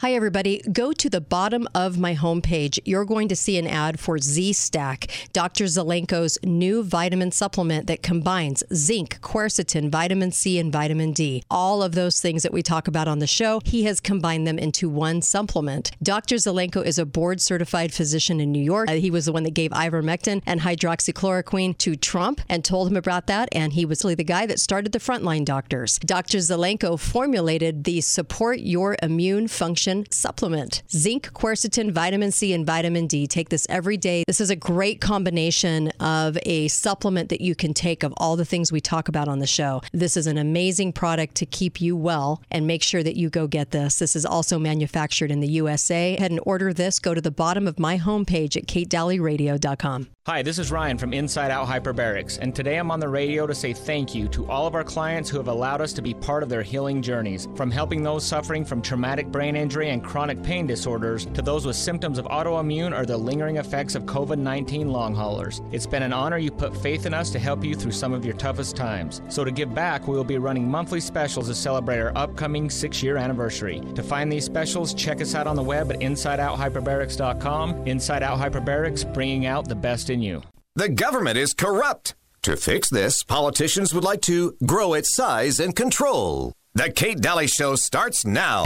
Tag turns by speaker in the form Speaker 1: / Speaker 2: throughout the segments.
Speaker 1: Hi, everybody. Go to the bottom of my homepage. You're going to see an ad for Z Stack, Dr. Zelenko's new vitamin supplement that combines zinc, quercetin, vitamin C, and vitamin D. All of those things that we talk about on the show, he has combined them into one supplement. Dr. Zelenko is a board certified physician in New York. Uh, he was the one that gave ivermectin and hydroxychloroquine to Trump and told him about that. And he was really the guy that started the frontline doctors. Dr. Zelenko formulated the Support Your Immune Function supplement. Zinc, quercetin, vitamin C, and vitamin D. Take this every day. This is a great combination of a supplement that you can take of all the things we talk about on the show. This is an amazing product to keep you well and make sure that you go get this. This is also manufactured in the USA. Head and order this. Go to the bottom of my homepage at katedalleyradio.com.
Speaker 2: Hi, this is Ryan from Inside Out Hyperbarics, and today I'm on the radio to say thank you to all of our clients who have allowed us to be part of their healing journeys. From helping those suffering from traumatic brain injury and chronic pain disorders to those with symptoms of autoimmune or the lingering effects of COVID 19 long haulers. It's been an honor you put faith in us to help you through some of your toughest times. So, to give back, we will be running monthly specials to celebrate our upcoming six year anniversary. To find these specials, check us out on the web at InsideOutHyperbarics.com. Inside Out Hyperbarics, bringing out the best in you.
Speaker 3: The government is corrupt. To fix this, politicians would like to grow its size and control. The Kate Dalley Show starts now.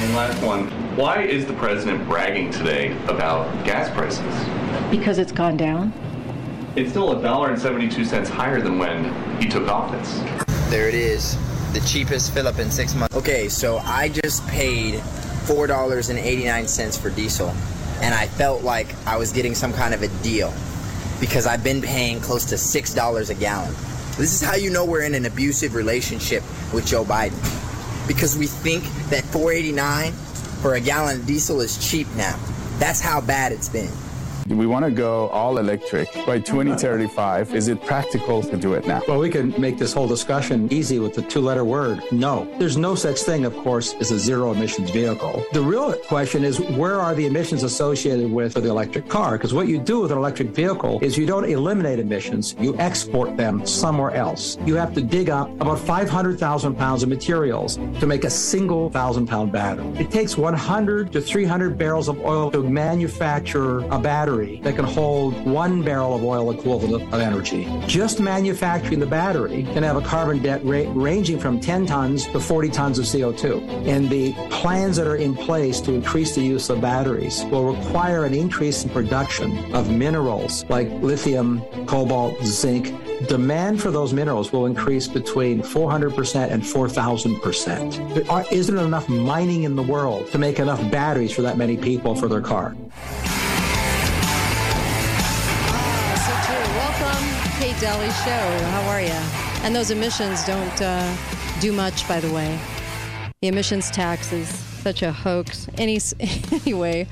Speaker 4: And last one. Why is the president bragging today about gas prices?
Speaker 5: Because it's gone down.
Speaker 4: It's still a dollar and seventy-two cents higher than when he took office.
Speaker 6: There it is. The cheapest fill up in six months. Okay, so I just paid $4.89 for diesel, and I felt like I was getting some kind of a deal because I've been paying close to $6 a gallon. This is how you know we're in an abusive relationship with Joe Biden. Because we think that 489 for a gallon of diesel is cheap now. That's how bad it's been.
Speaker 7: We want to go all electric by 2035. Is it practical to do it now?
Speaker 8: Well, we can make this whole discussion easy with the two letter word no. There's no such thing, of course, as a zero emissions vehicle. The real question is where are the emissions associated with the electric car? Because what you do with an electric vehicle is you don't eliminate emissions, you export them somewhere else. You have to dig up about 500,000 pounds of materials to make a single thousand pound battery. It takes 100 to 300 barrels of oil to manufacture a battery that can hold one barrel of oil equivalent of energy. Just manufacturing the battery can have a carbon debt rate ranging from 10 tons to 40 tons of CO2. And the plans that are in place to increase the use of batteries will require an increase in production of minerals like lithium, cobalt, zinc, demand for those minerals will increase between 400% and 4,000%. There are, isn't enough mining in the world to make enough batteries for that many people for their car.
Speaker 1: Dalley Show. How are you? And those emissions don't uh, do much, by the way. The emissions tax is such a hoax. Any, anyway,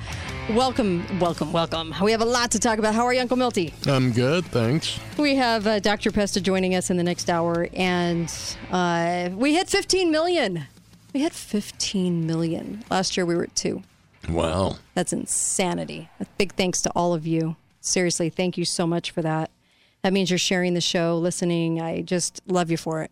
Speaker 1: welcome, welcome, welcome. We have a lot to talk about. How are you, Uncle Milty?
Speaker 9: I'm good, thanks.
Speaker 1: We have uh, Dr. Pesta joining us in the next hour, and uh, we hit 15 million. We hit 15 million. Last year we were at two.
Speaker 9: Wow.
Speaker 1: That's insanity. A big thanks to all of you. Seriously, thank you so much for that. That means you're sharing the show, listening. I just love you for it.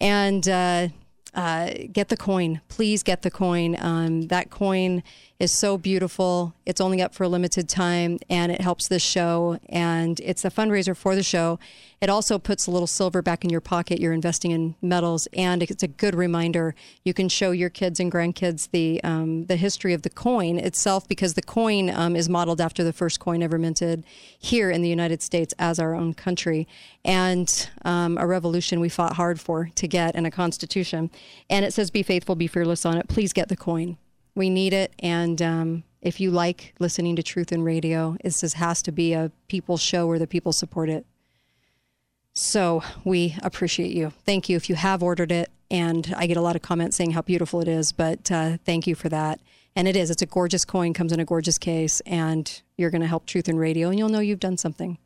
Speaker 1: And uh, uh, get the coin. Please get the coin. Um, that coin is so beautiful. It's only up for a limited time and it helps this show. And it's a fundraiser for the show. It also puts a little silver back in your pocket. You're investing in metals, and it's a good reminder. You can show your kids and grandkids the um, the history of the coin itself, because the coin um, is modeled after the first coin ever minted here in the United States as our own country, and um, a revolution we fought hard for to get, and a constitution. And it says, "Be faithful, be fearless." On it, please get the coin. We need it, and um, if you like listening to truth in radio, this has to be a people show where the people support it. So we appreciate you. Thank you if you have ordered it. And I get a lot of comments saying how beautiful it is, but uh, thank you for that. And it is, it's a gorgeous coin, comes in a gorgeous case, and you're going to help Truth in Radio, and you'll know you've done something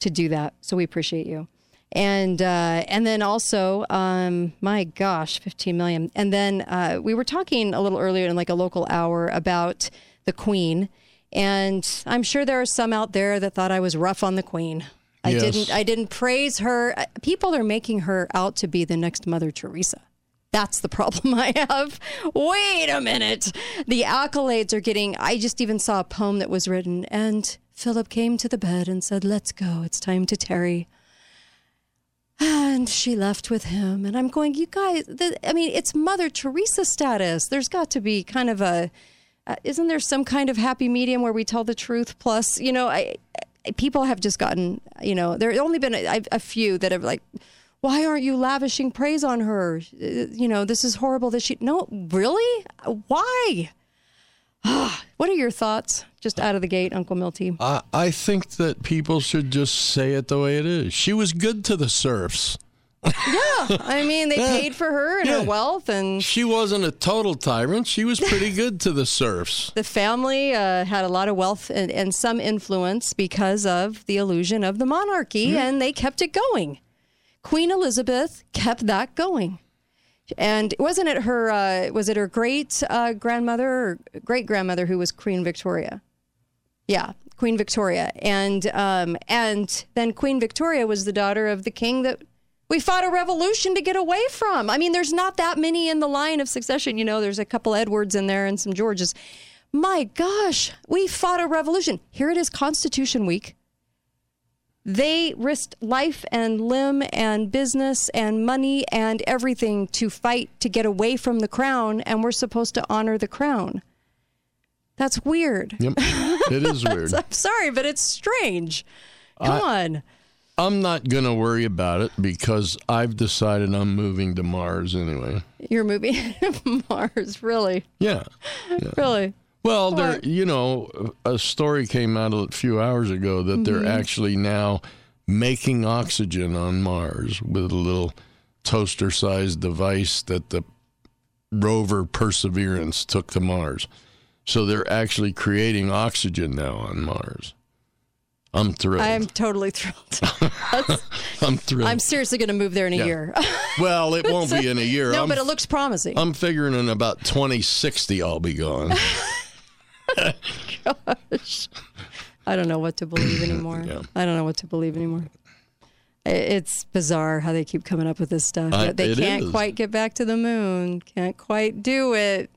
Speaker 1: to do that. So we appreciate you. And uh, and then also, um, my gosh, 15 million. And then uh, we were talking a little earlier in like a local hour about the Queen. And I'm sure there are some out there that thought I was rough on the Queen. I
Speaker 9: Yes.
Speaker 1: didn't. I didn't praise her. Uh, People are making her out to be the next Mother Teresa. That's the problem I have. Wait a minute. The accolades are getting. I just even saw a poem that was written, and Philip came to the bed and said, "Let's go. It's time to tarry." And she left with him, and I'm going. You guys, the, I mean, it's Mother Teresa status. There's got to be kind of a. Uh, isn't there some kind of happy medium where we tell the truth? Plus, you know, I, I people have just gotten. You know, there have only been a, a few that have like. Why aren't you lavishing praise on her? You know, this is horrible that she. No, really? Why? what are your thoughts? Just out of the gate, Uncle Milty.
Speaker 9: I, I think that people should just say it the way it is. She was good to the serfs.
Speaker 1: Yeah, I mean, they paid for her and
Speaker 9: Yeah.
Speaker 1: her wealth, and
Speaker 9: She wasn't a total tyrant. She was pretty good to the serfs.
Speaker 1: the family uh, had a lot of wealth and, and some influence because of the illusion of the monarchy, and they kept it going. Queen Elizabeth kept that going. And wasn't it her? Uh, was it her great uh, grandmother or great grandmother who was Queen Victoria? Yeah, Queen Victoria, and um, and then Queen Victoria was the daughter of the king that we fought a revolution to get away from. I mean, there's not that many in the line of succession. You know, there's a couple Edwards in there and some Georges. My gosh, we fought a revolution. Here it is, Constitution Week. They risked life and limb and business and money and everything to fight to get away from the crown, and we're supposed to honor the crown. That's weird.
Speaker 9: Yep. It is weird.
Speaker 1: I'm sorry, but it's strange. Come on.
Speaker 9: I'm not going to worry about it because I've decided I'm moving to Mars anyway.
Speaker 1: You're moving to Mars, really?
Speaker 9: Yeah. yeah.
Speaker 1: Really?
Speaker 9: Well, there, you know, a story came out a few hours ago that they're
Speaker 1: Mm-hmm.
Speaker 9: actually now making oxygen on Mars with a little toaster-sized device that the rover Perseverance took to Mars. So they're actually creating oxygen now on Mars. I'm thrilled.
Speaker 1: I'm
Speaker 9: I'm,
Speaker 1: totally thrilled. That's-
Speaker 9: thrilled.
Speaker 1: I'm seriously going to move there in a
Speaker 9: Yeah.
Speaker 1: year.
Speaker 9: well, it won't be in a year.
Speaker 1: no,
Speaker 9: I'm,
Speaker 1: but it looks promising.
Speaker 9: I'm figuring in about 2060 I'll be gone. Gosh.
Speaker 1: I don't know what to believe anymore.
Speaker 9: Yeah.
Speaker 1: I don't know what to believe anymore. It's bizarre how they keep coming up with this stuff.
Speaker 9: I-
Speaker 1: they can't
Speaker 9: is.
Speaker 1: quite get back to the moon. Can't quite do it.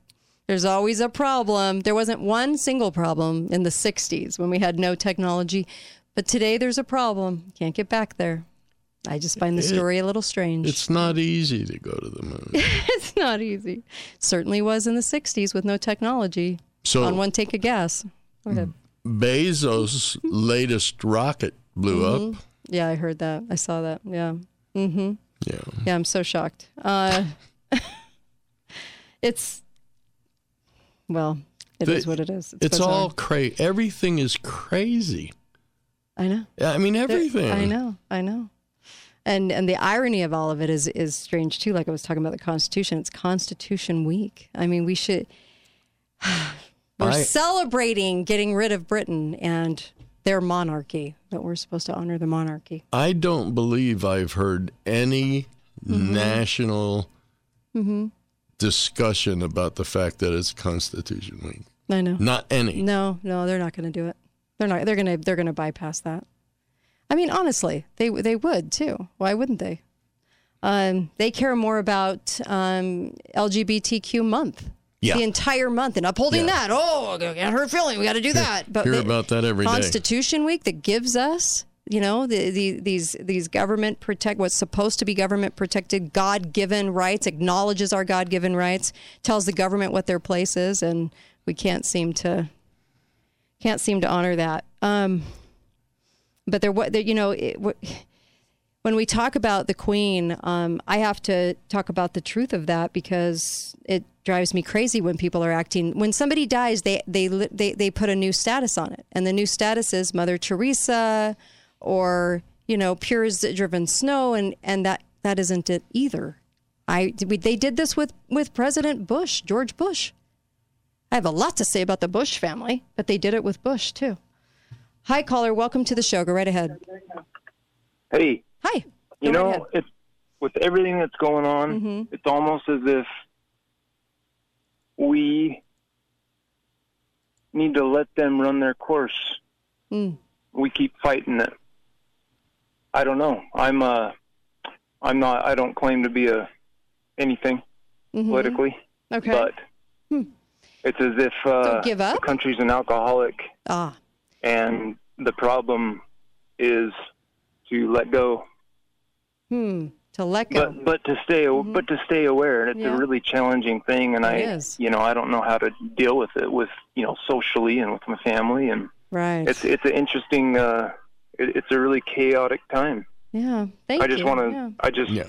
Speaker 1: There's always a problem. There wasn't one single problem in the 60s when we had no technology, but today there's a problem. Can't get back there. I just find the story a little strange.
Speaker 9: It's not easy to go to the moon.
Speaker 1: it's not easy. Certainly was in the 60s with no technology
Speaker 9: So
Speaker 1: on one take of gas. Go ahead.
Speaker 9: Bezos' latest rocket blew
Speaker 1: Mm-hmm.
Speaker 9: up.
Speaker 1: Yeah, I heard that. I saw that. Yeah. Mm-hmm.
Speaker 9: Yeah.
Speaker 1: Yeah, I'm so shocked. Uh, it's, well, it is
Speaker 9: The-
Speaker 1: what it is.
Speaker 9: It's
Speaker 1: bizarre.
Speaker 9: all crazy. Everything is crazy.
Speaker 1: I know.
Speaker 9: I mean, everything.
Speaker 1: I know. I know. And and the irony of all of it is is strange too. Like I was talking about the Constitution. It's Constitution Week. I mean, we should. We're
Speaker 9: I-
Speaker 1: celebrating getting rid of Britain and their monarchy, That we're supposed to honor the monarchy.
Speaker 9: I don't believe I've heard any
Speaker 1: Mm-hmm.
Speaker 9: national discussion about the fact that it's Constitution Week.
Speaker 1: I know.
Speaker 9: Not any.
Speaker 1: No, no, they're not going to do it. They're not. They're going to. They're going to bypass that. I mean, honestly, they they would too. Why wouldn't they? Um, they care more about um, LGBTQ month,
Speaker 9: Yeah.
Speaker 1: the entire month, and upholding
Speaker 9: Yeah.
Speaker 1: that. Oh, can't hurt feeling. We got to do that. But
Speaker 9: Hear about that every day.
Speaker 1: Constitution Week that gives us, you know, the, the these these government protect what's supposed to be government protected, God given rights, acknowledges our God given rights, tells the government what their place is, and we can't seem to can't seem to honor that. Um, but there, what you know, it, when we talk about the Queen, um, I have to talk about the truth of that because it drives me crazy when people are acting. When somebody dies, they they they they put a new status on it, and the new status is Mother Teresa, or you know, pure as driven snow, and and that that isn't it either. I they did this with with President Bush, George Bush. I have a lot to say about the Bush family, but they did it with Bush too. Hi, caller. Welcome to the show. Go right ahead.
Speaker 10: Hey,
Speaker 1: Hi.
Speaker 10: you
Speaker 1: Go right
Speaker 10: know,
Speaker 1: ahead.
Speaker 10: it's with everything that's going on,
Speaker 1: Mhm.
Speaker 10: it's almost as if we need to let them run their course.
Speaker 1: Mm.
Speaker 10: We keep fighting it. I don't know. I'm uh, I'm not. I don't claim to be a anything
Speaker 1: Mhm.
Speaker 10: politically,
Speaker 1: Okay.
Speaker 10: but
Speaker 1: Hmm.
Speaker 10: it's as if uh,
Speaker 1: Don't give up?
Speaker 10: the country's an alcoholic,
Speaker 1: ah,
Speaker 10: and the problem is to let go.
Speaker 1: hmm. To let go.
Speaker 10: But but to stay but to stay aware, and it's
Speaker 1: Yeah.
Speaker 10: a really challenging thing. And
Speaker 1: It
Speaker 10: I,
Speaker 1: is.
Speaker 10: you know, I don't know how to deal with it with you know socially and with my family, and
Speaker 1: right.
Speaker 10: it's it's an interesting. Uh, it, it's a really chaotic time.
Speaker 1: yeah. Thank
Speaker 10: I just want to.
Speaker 1: Yeah.
Speaker 10: I just.
Speaker 9: Yeah.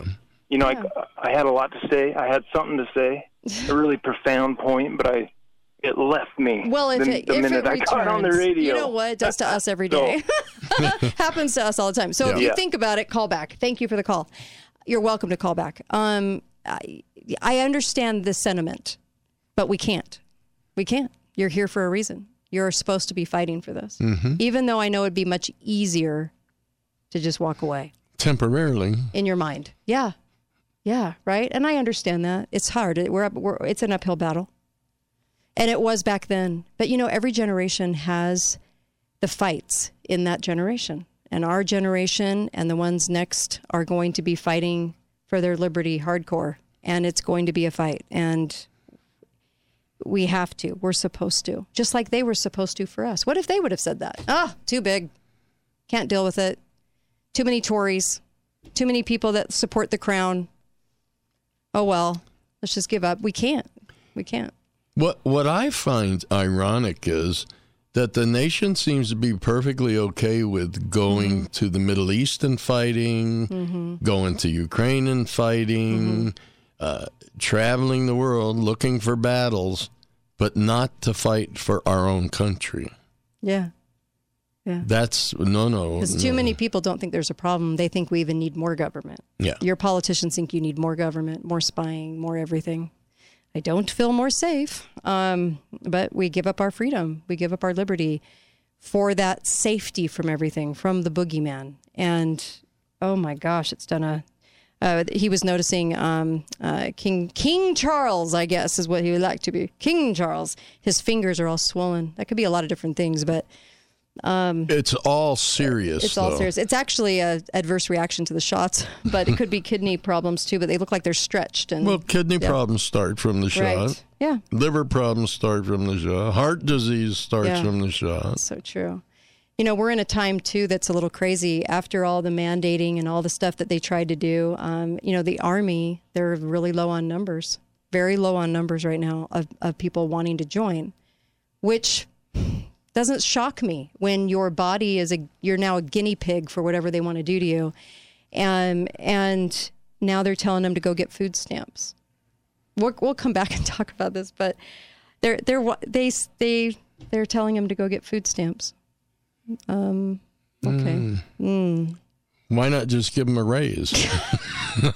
Speaker 10: You know,
Speaker 1: Yeah.
Speaker 10: I I had a lot to say. I had something to say, a really profound point, but I it left me.
Speaker 1: Well, if
Speaker 10: the,
Speaker 1: it,
Speaker 10: the
Speaker 1: if
Speaker 10: minute
Speaker 1: it
Speaker 10: I
Speaker 1: returns,
Speaker 10: got on the radio.
Speaker 1: you know what it does to us every day. So- Happens to us all the time. So if you
Speaker 10: Yeah.
Speaker 1: think about it, call back. Thank you for the call. You're welcome to call back. Um, I, I understand the sentiment, but we can't. We can't. You're here for a reason. You're supposed to be fighting for this.
Speaker 9: Mhm.
Speaker 1: Even though I know it'd be much easier to just walk away
Speaker 9: Temporarily.
Speaker 1: in your mind. Yeah. Yeah, right? And I understand that. It's hard. It- We're, up, we're it's an uphill battle. And it was back then. But you know, every generation has the fights in that generation. And our generation and the ones next are going to be fighting for their liberty hardcore. And it's going to be a fight. And we have to. We're supposed to. Just like they were supposed to for us. What if they would have said that? Ah, too big. Can't deal with it. Too many Tories. Too many people that support the crown. Oh well, let's just give up. We can't. We can't.
Speaker 9: What what I find ironic is that the nation seems to be perfectly okay with going to the Middle East and fighting,
Speaker 1: Mhm.
Speaker 9: going to Ukraine and fighting, uh, traveling the world looking for battles, but not to fight for our own country.
Speaker 1: Yeah. Yeah.
Speaker 9: That's no, no.
Speaker 1: Because too
Speaker 9: no.
Speaker 1: many people don't think there's a problem. They think we even need more government.
Speaker 9: Yeah.
Speaker 1: Your politicians think you need more government, more spying, more everything. I don't feel more safe. Um, but we give up our freedom. We give up our liberty for that safety from everything, from the boogeyman. And oh my gosh, it's done a. Uh, he was noticing um, uh, King King Charles, I guess, is what he would like to be. King Charles. His fingers are all swollen. That could be a lot of different things, but um,
Speaker 9: It's all serious.
Speaker 1: it's all
Speaker 9: though.
Speaker 1: serious. It's actually a adverse reaction to the shots, but it could be kidney problems too. But they look like they're stretched and
Speaker 9: Well, kidney
Speaker 1: Yeah.
Speaker 9: problems start from the shot.
Speaker 1: Right. Yeah.
Speaker 9: Liver problems start from the shot. Heart disease starts
Speaker 1: Yeah.
Speaker 9: from the shot.
Speaker 1: So true. You know, we're in a time too that's a little crazy. After all the mandating and all the stuff that they tried to do, um, you know, the army they're really low on numbers, very low on numbers right now of, of people wanting to join, which doesn't shock me when your body is a you're now a guinea pig for whatever they want to do to you, and and now they're telling them to go get food stamps. We'll, we'll come back and talk about this, but they're they're they they they're telling them to go get food stamps. Um, okay. Mm.
Speaker 9: Why not just give them a raise?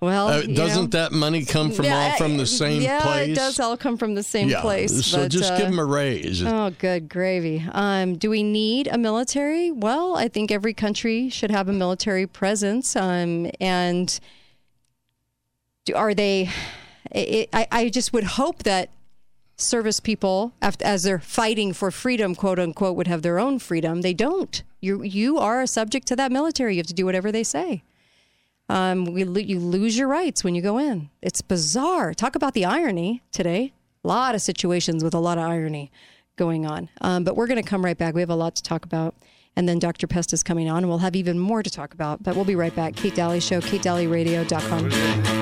Speaker 1: Well,
Speaker 9: Uh, doesn't
Speaker 1: know.
Speaker 9: that money come from
Speaker 1: Yeah,
Speaker 9: all from the same
Speaker 1: yeah,
Speaker 9: place?
Speaker 1: Yeah, it does all come from the same
Speaker 9: Yeah,
Speaker 1: place.
Speaker 9: so
Speaker 1: but,
Speaker 9: just
Speaker 1: uh,
Speaker 9: give them a raise.
Speaker 1: Oh, good gravy. Um, do we need a military? Well, I think every country should have a military presence. Um, and do, are they? It, I, I just would hope that service people, as they're fighting for freedom, quote unquote, would have their own freedom. They don't. You you are a subject to that military. You have to do whatever they say. Um, we you lose your rights when you go in. It's bizarre. Talk about the irony today. A lot of situations with a lot of irony going on. Um, but we're going to come right back. We have a lot to talk about. And then Dr. Pest is coming on, and we'll have even more to talk about. But we'll be right back. Kate Dalley Show, katedalleyradio.com.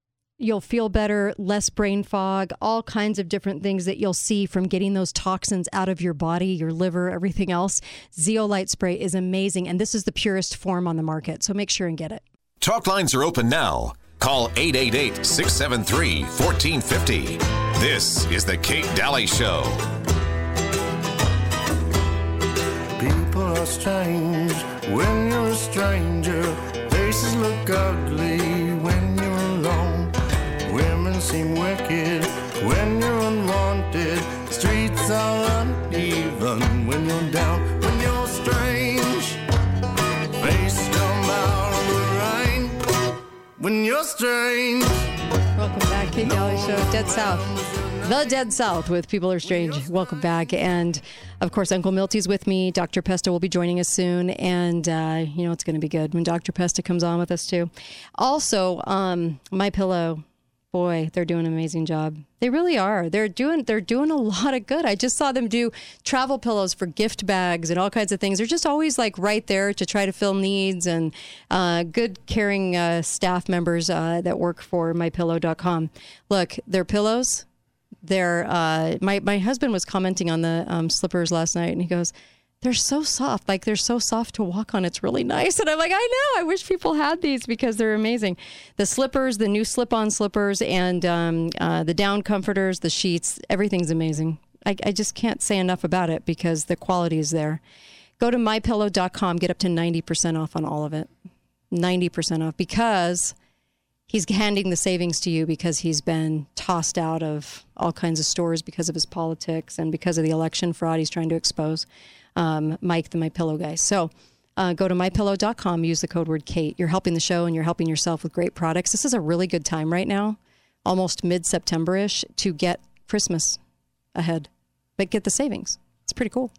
Speaker 1: You'll feel better, less brain fog, all kinds of different things that you'll see from getting those toxins out of your body, your liver, everything else. Zeolite spray is amazing, and this is the purest form on the market. So make sure and get it.
Speaker 3: Talk lines are open now. Call 888 673 1450. This is The Kate Dalley Show.
Speaker 11: People are strange when you're a stranger. Faces look ugly when you're alone. Women seem wicked when you're unwanted. Streets are uneven when you're down. When you're strange, face come out of the rain. When you're strange.
Speaker 1: Welcome back, Kate Dalley Show, Dead South. The Dead South with People Are Strange. Welcome back. And of course, Uncle Milty's with me. Dr. Pesta will be joining us soon. And, uh, you know, it's going to be good when Dr. Pesta comes on with us, too. Also, um, My Pillow. Boy, they're doing an amazing job. They really are. They're doing they're doing a lot of good. I just saw them do travel pillows for gift bags and all kinds of things. They're just always like right there to try to fill needs and uh, good caring uh, staff members uh, that work for mypillow.com. Look, their pillows, they're uh, my my husband was commenting on the um, slippers last night, and he goes, "They're so soft, like they're so soft to walk on. It's really nice." And I'm like, "I know. I wish people had these because they're amazing. The slippers, the new slip-on slippers, and um, uh, the down comforters, the sheets, everything's amazing. I, I just can't say enough about it because the quality is there. Go to mypillow.com, get up to ninety percent off on all of it. Ninety percent off because." he's handing the savings to you because he's been tossed out of all kinds of stores because of his politics and because of the election fraud he's trying to expose. Um, Mike, the My Pillow guy. So uh, go to mypillow.com, use the code word Kate. You're helping the show and you're helping yourself with great products. This is a really good time right now, almost mid September ish, to get Christmas ahead, but get the savings. It's pretty cool.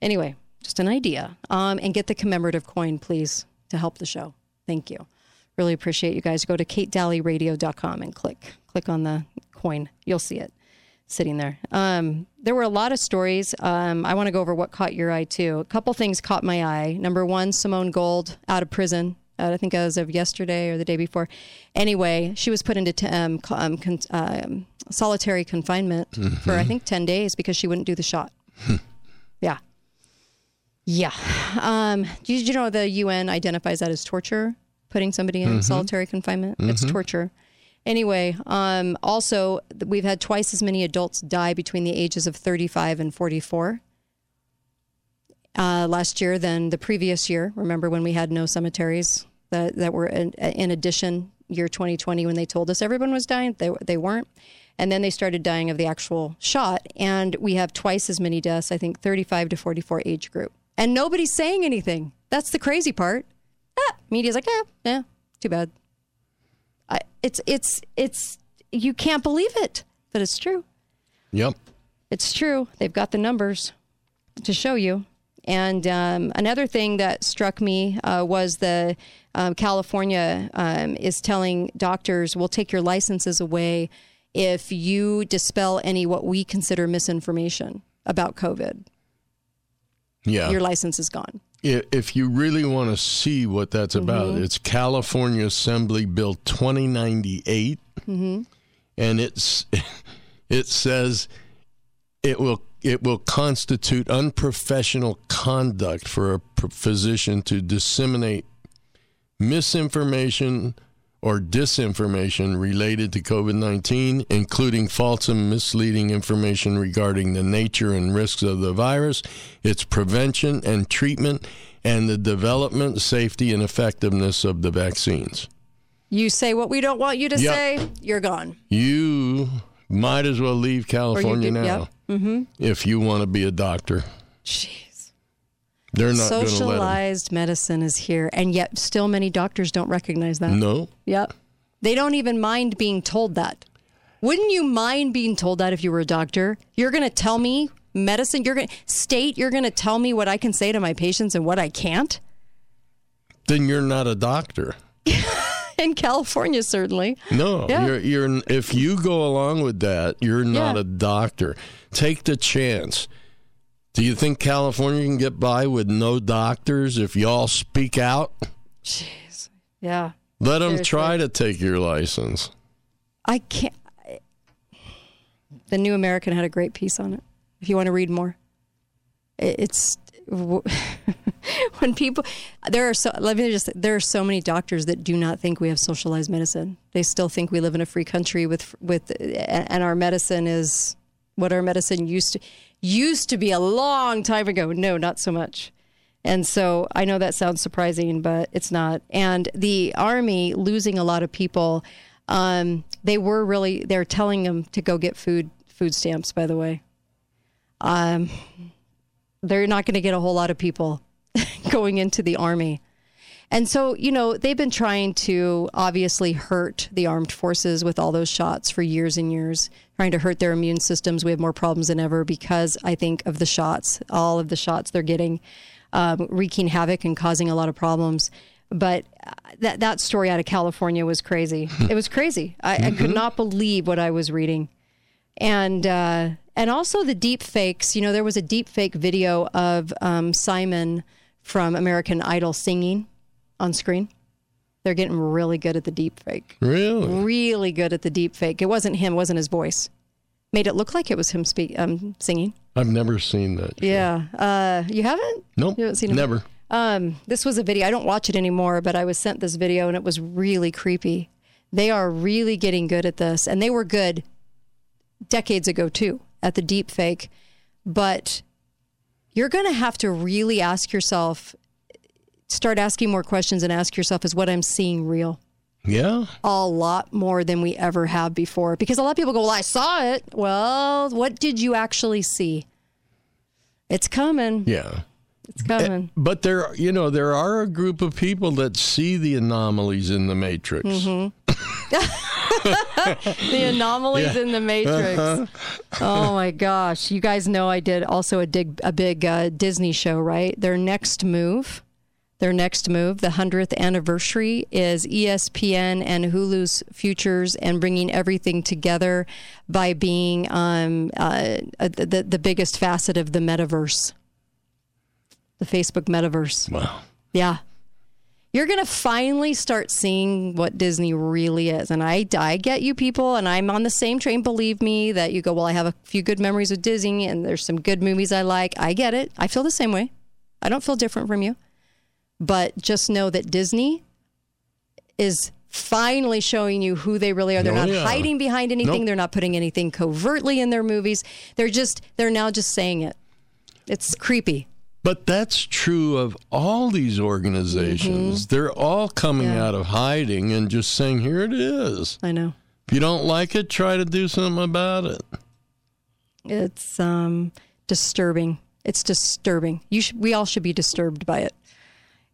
Speaker 1: Anyway, just an idea. Um, and get the commemorative coin, please, to help the show. Thank you. Really appreciate you guys. Go to katedalleyradio.com and click click on the coin. You'll see it sitting there. Um, there were a lot of stories. Um, I want to go over what caught your eye too. A couple things caught my eye. Number one, Simone Gold out of prison. Uh, I think as of yesterday or the day before. Anyway, she was put into t- um, um, con- um, solitary confinement mm-hmm. for I think ten days because she wouldn't do the shot. yeah, yeah. Um, did you know the UN identifies that as torture? putting somebody in mm-hmm. solitary confinement. Mm-hmm. It's torture. Anyway, um, also, we've had twice as many adults die between the ages of 35 and 44 uh, last year than the previous year. Remember when we had no cemeteries that, that were in, in addition, year 2020, when they told us everyone was dying? They, they weren't. And then they started dying of the actual shot. And we have twice as many deaths, I think 35 to 44 age group. And nobody's saying anything. That's the crazy part ah, media's like, yeah, yeah, too bad. I, it's it's it's you can't believe it, but it's true.
Speaker 9: Yep,
Speaker 1: it's true. They've got the numbers to show you. And um, another thing that struck me uh, was the um, California um, is telling doctors, "We'll take your licenses away if you dispel any what we consider misinformation about COVID."
Speaker 9: Yeah,
Speaker 1: your license is gone
Speaker 9: if you really want to see what that's mm-hmm. about, it's California Assembly Bill 2098, mm-hmm. and it's it says it will it will constitute unprofessional conduct for a physician to disseminate misinformation or disinformation related to COVID 19, including false and misleading information regarding the nature and risks of the virus, its prevention and treatment, and the development, safety, and effectiveness of the vaccines.
Speaker 1: You say what we don't want you to
Speaker 9: Yep.
Speaker 1: say, you're gone.
Speaker 9: You might as well leave California now
Speaker 1: yep. Mm-hmm.
Speaker 9: if you want to be a doctor.
Speaker 1: Jeez.
Speaker 9: They're not.
Speaker 1: Socialized medicine is here, and yet still many doctors don't recognize that.
Speaker 9: No.
Speaker 1: Yep. They don't even mind being told that. Wouldn't you mind being told that if you were a doctor? You're going to tell me medicine, you're going to state, you're going to tell me what I can say to my patients and what I can't?
Speaker 9: Then you're not a doctor.
Speaker 1: In California, certainly.
Speaker 9: No,
Speaker 1: Yeah.
Speaker 9: you're you're if you go along with that, you're not
Speaker 1: Yeah.
Speaker 9: a doctor. Take the chance. Do you think California can get by with no doctors if y'all speak out?
Speaker 1: Jeez. Yeah.
Speaker 9: Let them try to take your license.
Speaker 1: I can't. The New American had a great piece on it. If you want to read more, it's when people there are so let me just there are so many doctors that do not think we have socialized medicine. They still think we live in a free country with with and our medicine is what our medicine used to used to be a long time ago. No, not so much. And so I know that sounds surprising, but it's not. And the army losing a lot of people, um, they were really they're telling them to go get food food stamps. By the way, um, they're not going to get a whole lot of people going into the army. And so, you know, they've been trying to obviously hurt the armed forces with all those shots for years and years, trying to hurt their immune systems. We have more problems than ever because I think of the shots, all of the shots they're getting, um, wreaking havoc and causing a lot of problems. But uh, that that story out of California was crazy. it was crazy. I, I could not believe what I was reading and uh, and also the deep fakes. You know, there was a deep fake video of um, Simon from American Idol singing on screen. They're getting really good at the deep fake.
Speaker 9: Really?
Speaker 1: Really good at the deep fake. It wasn't him. It wasn't his voice. Made it look like it was him speak um, singing.
Speaker 9: I've never seen that.
Speaker 1: Yeah. Uh, you haven't?
Speaker 9: Nope.
Speaker 1: You haven't seen it?
Speaker 9: Never.
Speaker 1: Um, this was a video. I don't watch it anymore, but I was sent this video and it was really creepy. They are really getting good at this, and they were good decades ago too at the deep fake. But you're going to have to really ask yourself, start asking more questions and ask yourself, is what I'm seeing real?
Speaker 9: Yeah.
Speaker 1: A lot more than we ever have before. Because a lot of people go, Well, I saw it. Well, what did you actually see? It's coming.
Speaker 9: Yeah.
Speaker 1: It's coming.
Speaker 9: But there, you know, there are a group of people that see the anomalies in the matrix.
Speaker 1: Mhm. the anomalies
Speaker 9: Yeah.
Speaker 1: in the matrix.
Speaker 9: Uh-huh.
Speaker 1: oh my gosh! You guys know I did also a dig a big uh, Disney show, right? Their next move, their next move, the hundredth anniversary is ESPN and Hulu's futures and bringing everything together by being um, uh, uh, the the biggest facet of the metaverse, the Facebook metaverse.
Speaker 9: Wow.
Speaker 1: Yeah. You're going to finally start seeing what Disney really is. And I, I get you people, and I'm on the same train, believe me, that you go, well, I have a few good memories with Disney, and there's some good movies I like. I get it. I feel the same way. I don't feel different from you. But just know that Disney is finally showing you who they really are. They're
Speaker 9: Oh,
Speaker 1: not
Speaker 9: yeah.
Speaker 1: hiding behind anything.
Speaker 9: Nope.
Speaker 1: They're not putting anything covertly in their movies. They're just, they're now just saying it. It's creepy.
Speaker 9: But that's true of all these organizations. They're all coming
Speaker 1: Mm-hmm. Yeah.
Speaker 9: out of hiding and just saying, here it is.
Speaker 1: I know.
Speaker 9: If you don't like it, try to do something about it.
Speaker 1: It's um, disturbing. It's disturbing. You should, we all should be disturbed by it.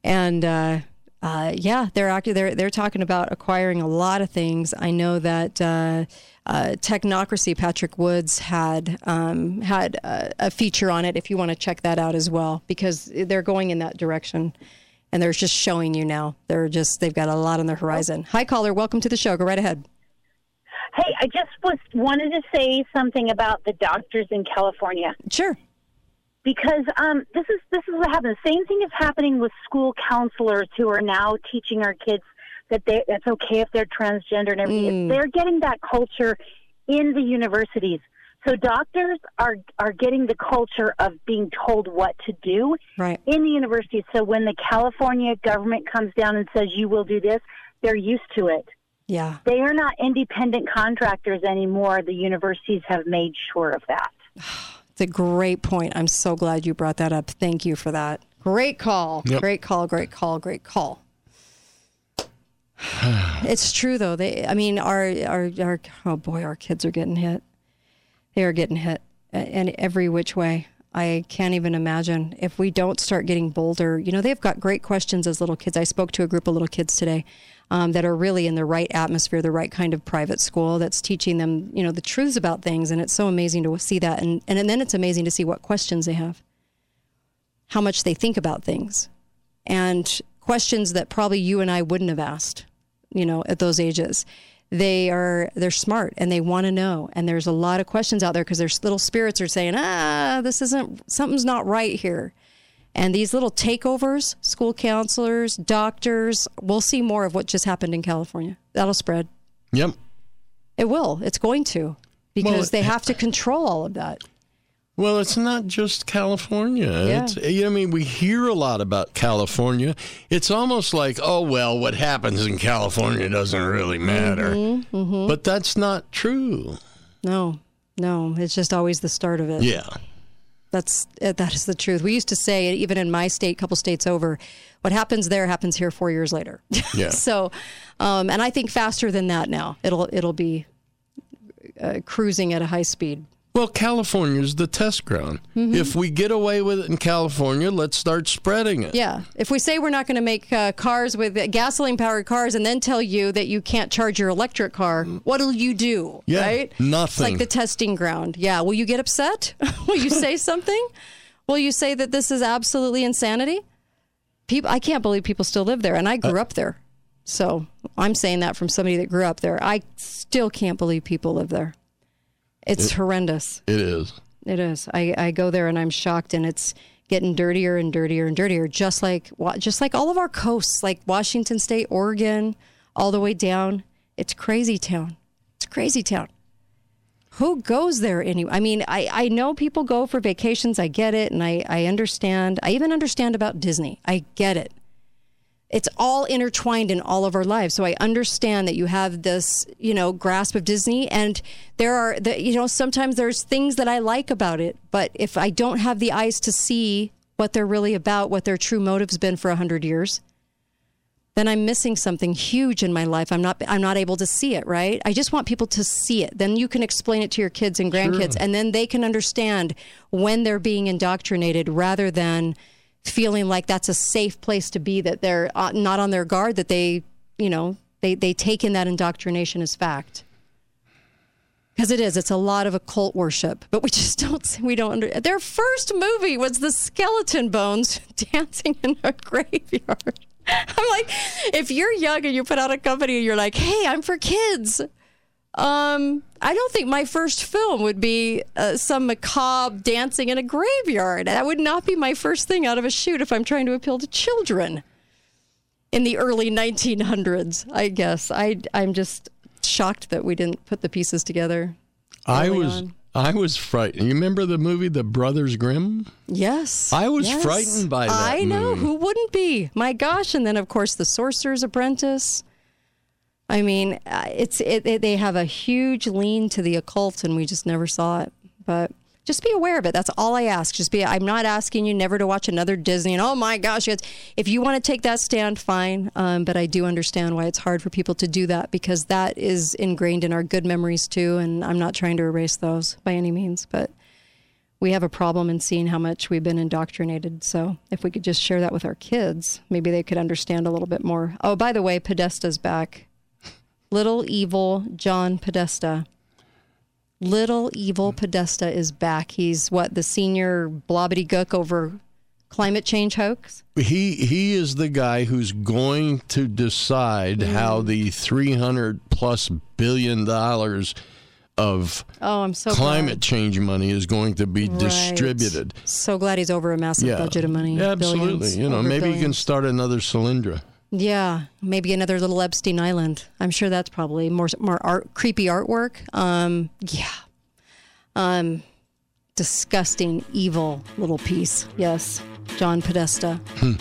Speaker 1: And uh, uh, yeah, they're they're they're talking about acquiring a lot of things. I know that uh, uh, Technocracy Patrick Woods had um, had a, a feature on it. If you want to check that out as well, because they're going in that direction. And they're just showing you now. They're just they've got a lot on their horizon. Hi caller, welcome to the show. Go right ahead.
Speaker 12: Hey, I just was wanted to say something about the doctors in California.
Speaker 1: Sure.
Speaker 12: Because um, this is this is what happened. The same thing is happening with school counselors who are now teaching our kids that they it's okay if they're transgender and everything.
Speaker 13: Mm.
Speaker 12: They're getting that culture in the universities. So doctors are are getting the culture of being told what to do
Speaker 1: right.
Speaker 12: in the universities. So when the California government comes down and says you will do this, they're used to it.
Speaker 1: Yeah.
Speaker 12: They are not independent contractors anymore. The universities have made sure of that.
Speaker 1: It's a great point. I'm so glad you brought that up. Thank you for that. Great call.
Speaker 9: Yep.
Speaker 1: Great call. Great call. Great call. it's true though. They, I mean, our, our, our, oh boy, our kids are getting hit. They are getting hit in every which way. I can't even imagine if we don't start getting bolder. You know, they've got great questions as little kids. I spoke to a group of little kids today um, that are really in the right atmosphere, the right kind of private school that's teaching them, you know, the truths about things. And it's so amazing to see that. And, and, and then it's amazing to see what questions they have, how much they think about things, and questions that probably you and I wouldn't have asked, you know, at those ages they are they're smart and they want to know and there's a lot of questions out there because their little spirits are saying ah this isn't something's not right here and these little takeovers school counselors doctors we'll see more of what just happened in california that'll spread
Speaker 9: Yep.
Speaker 1: it will it's going to because
Speaker 9: Well,
Speaker 1: they have to control all of that
Speaker 9: Well, it's not just California.
Speaker 1: Yeah.
Speaker 9: It's, I mean, we hear a lot about California. It's almost like, oh, well, what happens in California doesn't really matter.
Speaker 1: Mm-hmm.
Speaker 9: But that's not true.
Speaker 1: no no it's just always the start of it
Speaker 9: Yeah.
Speaker 1: That's uh, that is the truth. We used to say even in my state, couple states over, what happens there happens here four years later.
Speaker 9: Yeah.
Speaker 1: so, um, and I think faster than that now. It'll it'll be uh, cruising at a high speed.
Speaker 9: Well, California's the test ground.
Speaker 1: Mhm.
Speaker 9: If we get away with it in California, let's start spreading it.
Speaker 1: Yeah. If we say we're not going to make uh, cars with gasoline powered cars and then tell you that you can't charge your electric car, what'll you do?
Speaker 9: Yeah,
Speaker 1: Right? It's like the testing ground. Yeah. Will you get upset? Will you say something? Will you say that this is absolutely insanity? People, I can't believe people still live there, and I grew up there. So I'm saying that from somebody that grew up there. I still can't believe people live there. It's
Speaker 9: It-
Speaker 1: horrendous.
Speaker 9: It is.
Speaker 1: It is. I, I go there and I'm shocked, and it's getting dirtier and dirtier and dirtier. Just like just like all of our coasts, like Washington State, Oregon, all the way down. It's crazy town. It's crazy town. Who goes there anyway? I mean, I, I know people go for vacations. I get it, and I, I understand. I even understand about Disney. I get it it's all intertwined in all of our lives. So I understand that you have this, you know, grasp of Disney and there are the, you know, sometimes there's things that I like about it, but if I don't have the eyes to see what they're really about, what their true motive's been for a hundred years, then I'm missing something huge in my life. I'm not I'm not able to see it, right? I just want people to see it. Then you can explain it to your kids and grandkids
Speaker 9: Sure.
Speaker 1: and then they can understand when they're being indoctrinated rather than feeling like that's a safe place to be that they're uh, not on their guard that they, you know, they they take in that indoctrination as fact. Because it is, it's a lot of occult worship, but we just don't. We don't. Under, their first movie was the skeleton bones dancing in a graveyard. I'm like, if you're young and you put out a company and you're like, hey, I'm for kids. Um, I don't think my first film would be uh, some macabre dancing in a graveyard. That would not be my first thing out of a shoot if I'm trying to appeal to children in the early 1900s. I guess I I'm just shocked that we didn't put the pieces together.
Speaker 9: I was
Speaker 1: on.
Speaker 9: I was frightened. You remember the movie The Brothers Grimm?
Speaker 1: Yes.
Speaker 9: I was
Speaker 1: yes.
Speaker 9: frightened by that
Speaker 1: I know.
Speaker 9: movie.
Speaker 1: Who wouldn't be? My gosh. And then, of course, The Sorcerer's Apprentice. I mean, uh, it's it, it, they have a huge lean to the occult, and we just never saw it. But just be aware of it. That's all I ask. Just be. I'm not asking you never to watch another Disney. And oh my gosh, if you want to take that stand, fine. Um, but I do understand why it's hard for people to do that because that is ingrained in our good memories too. And I'm not trying to erase those by any means, but we have a problem in seeing how much we've been indoctrinated. So if we could just share that with our kids, maybe they could understand a little bit more. Oh, by the way, Podesta's back. Little evil John Podesta. Little evil Podesta is back. He's what the senior blobbity gook over climate change hoax.
Speaker 9: He he is the guy who's going to decide
Speaker 1: Mm.
Speaker 9: how the 300 plus billion dollars of
Speaker 1: Oh, I'm so
Speaker 9: climate
Speaker 1: glad.
Speaker 9: change money is going to be
Speaker 1: Right.
Speaker 9: distributed.
Speaker 1: So glad he's over a massive
Speaker 9: Yeah.
Speaker 1: budget of money.
Speaker 9: Yeah, absolutely.
Speaker 1: Billions,
Speaker 9: you know, maybe he can start another Solyndra.
Speaker 1: Yeah, maybe another little Epstein Island. I'm sure that's probably more more art, creepy artwork. Um, yeah, um, disgusting, evil little piece. Yes, John Podesta.
Speaker 9: Hmm.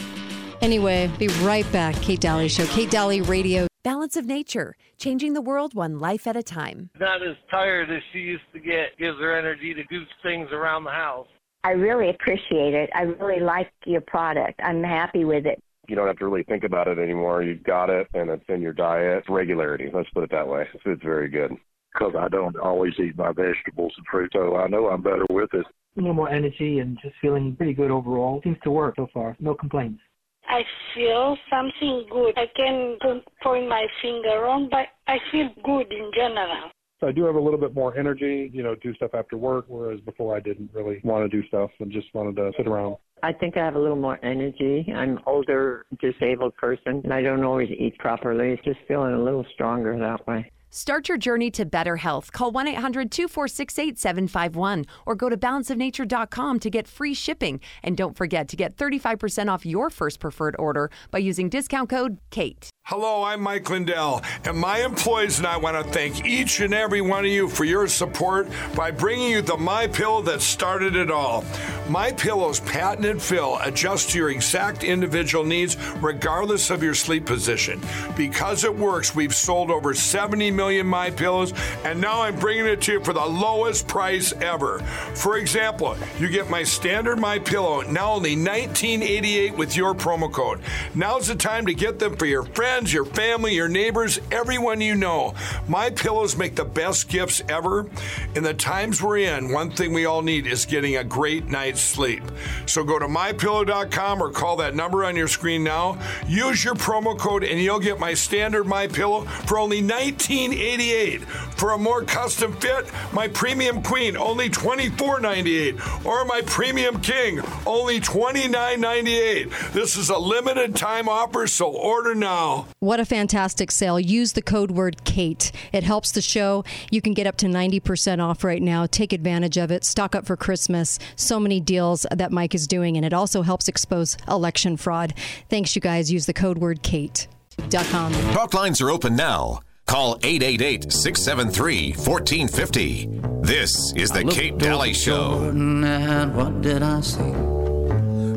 Speaker 1: Anyway, be right back. Kate Dalley Show, Kate Dalley Radio.
Speaker 13: Balance of Nature, changing the world one life at a time.
Speaker 14: Not as tired as she used to get. Gives her energy to do things around the house.
Speaker 15: I really appreciate it. I really like your product. I'm happy with it.
Speaker 16: You don't have to really think about it anymore. You've got it, and it's in your diet. Regularity. Let's put it that way. It's very good.
Speaker 17: Because I don't always eat my vegetables and fruit, so I know I'm better with it.
Speaker 18: A little more energy and just feeling pretty good overall. Seems to work so far. No complaints.
Speaker 19: I feel something good. I can point my finger on, but I feel good in general.
Speaker 20: So I do have a little bit more energy, you know, do stuff after work, whereas before I didn't really want to do stuff and just wanted to sit around.
Speaker 21: I think I have a little more energy. I'm older, disabled person, and I don't always eat properly. It's just feeling a little stronger that way.
Speaker 13: Start your journey to better health. Call 1 800 246 8751 or go to balanceofnature.com to get free shipping. And don't forget to get 35% off your first preferred order by using discount code KATE.
Speaker 22: Hello, I'm Mike Lindell, and my employees and I want to thank each and every one of you for your support by bringing you the My Pillow that started it all. My Pillow's patented fill adjusts to your exact individual needs regardless of your sleep position. Because it works, we've sold over 70 million My Pillows, and now I'm bringing it to you for the lowest price ever. For example, you get my standard My Pillow now only 1988 with your promo code. Now's the time to get them for your friends friends, your family, your neighbors, everyone you know. My pillows make the best gifts ever. In the times we're in, one thing we all need is getting a great night's sleep. So go to mypillow.com or call that number on your screen now. Use your promo code and you'll get my standard My Pillow for only $19.88. For a more custom fit, my premium queen only $24.98 or my premium king only $29.98. This is a limited time offer, so order now.
Speaker 1: What a fantastic sale. Use the code word KATE. It helps the show. You can get up to 90% off right now. Take advantage of it. Stock up for Christmas. So many deals that Mike is doing, and it also helps expose election fraud. Thanks, you guys. Use the code word KATE.com.
Speaker 3: Talk lines are open now. Call 888 673 1450. This is the Kate Dalley Show.
Speaker 23: And what did I see?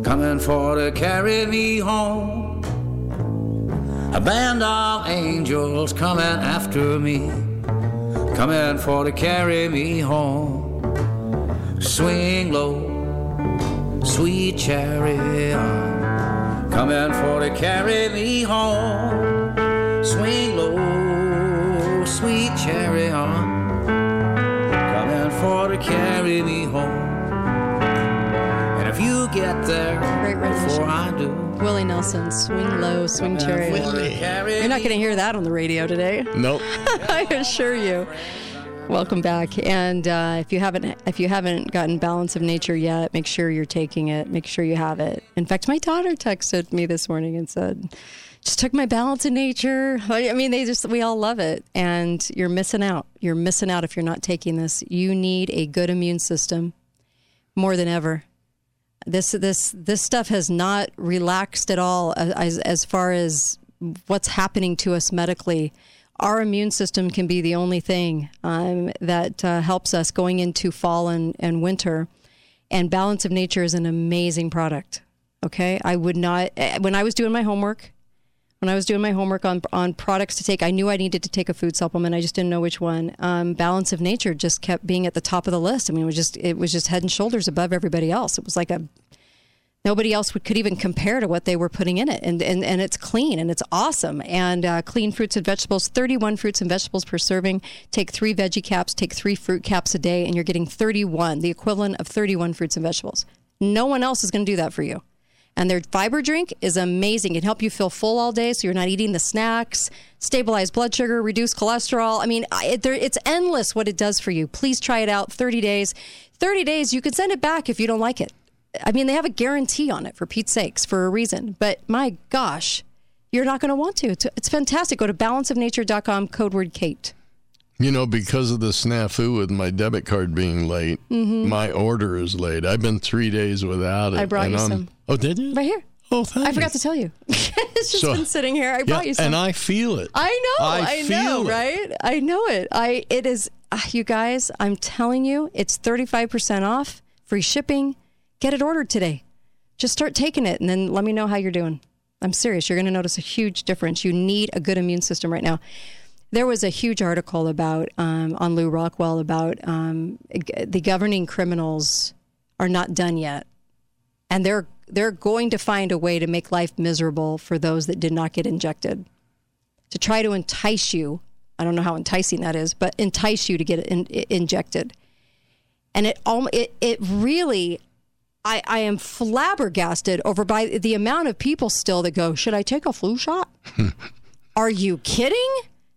Speaker 23: Coming for to carry me home. A band of angels coming after me, coming for to carry me home. Swing low, sweet chariot, coming for to carry me home. Swing low, sweet chariot, coming for to carry me home. And if you get there before I do,
Speaker 1: Willie Nelson, swing low, swing chariot. You're not going to hear that on the radio today.
Speaker 9: Nope.
Speaker 1: I assure you. Welcome back. And uh, if you haven't, if you haven't gotten Balance of Nature yet, make sure you're taking it. Make sure you have it. In fact, my daughter texted me this morning and said, "Just took my Balance of Nature." I mean, they just we all love it, and you're missing out. You're missing out if you're not taking this. You need a good immune system more than ever this this this stuff has not relaxed at all as as far as what's happening to us medically. Our immune system can be the only thing um, that uh, helps us going into fall and, and winter. And Balance of Nature is an amazing product. Okay, I would not eh, when I was doing my homework. When I was doing my homework on on products to take, I knew I needed to take a food supplement. I just didn't know which one. Um, Balance of Nature just kept being at the top of the list. I mean, it was just it was just head and shoulders above everybody else. It was like a nobody else would, could even compare to what they were putting in it. And, and, and it's clean and it's awesome. And uh, clean fruits and vegetables, 31 fruits and vegetables per serving. Take three veggie caps, take three fruit caps a day, and you're getting 31, the equivalent of 31 fruits and vegetables. No one else is going to do that for you. And their fiber drink is amazing. It can help you feel full all day so you're not eating the snacks, stabilize blood sugar, reduce cholesterol. I mean, it, it's endless what it does for you. Please try it out 30 days. 30 days, you can send it back if you don't like it. I mean, they have a guarantee on it for Pete's sakes for a reason. But my gosh, you're not going to want to. It's, it's fantastic. Go to balanceofnature.com, code word Kate.
Speaker 9: You know, because of the snafu with my debit card being late,
Speaker 1: Mhm.
Speaker 9: my order is late. I've been three days without it.
Speaker 1: I brought you
Speaker 9: I'm-
Speaker 1: some.
Speaker 9: Oh, did you?
Speaker 1: Right here.
Speaker 9: Oh, thanks.
Speaker 1: I forgot to tell you. it's just
Speaker 9: So-
Speaker 1: been sitting here. I
Speaker 9: Yeah,
Speaker 1: brought you some.
Speaker 9: and I feel it.
Speaker 1: I know.
Speaker 9: I
Speaker 1: I, know,
Speaker 9: it.
Speaker 1: right? I know it. I it is ah, you guys, I'm telling you, it's 35% off, free shipping. Get it ordered today. Just start taking it and then let me know how you're doing. I'm serious. You're going to notice a huge difference. You need a good immune system right now. There was a huge article about um, on Lew Rockwell about um, the governing criminals are not done yet, and they're they're going to find a way to make life miserable for those that did not get injected, to try to entice you. I don't know how enticing that is, but entice you to get in, injected, and it it it really. I, I am flabbergasted over by the amount of people still that go, should I take a flu shot? Are you kidding?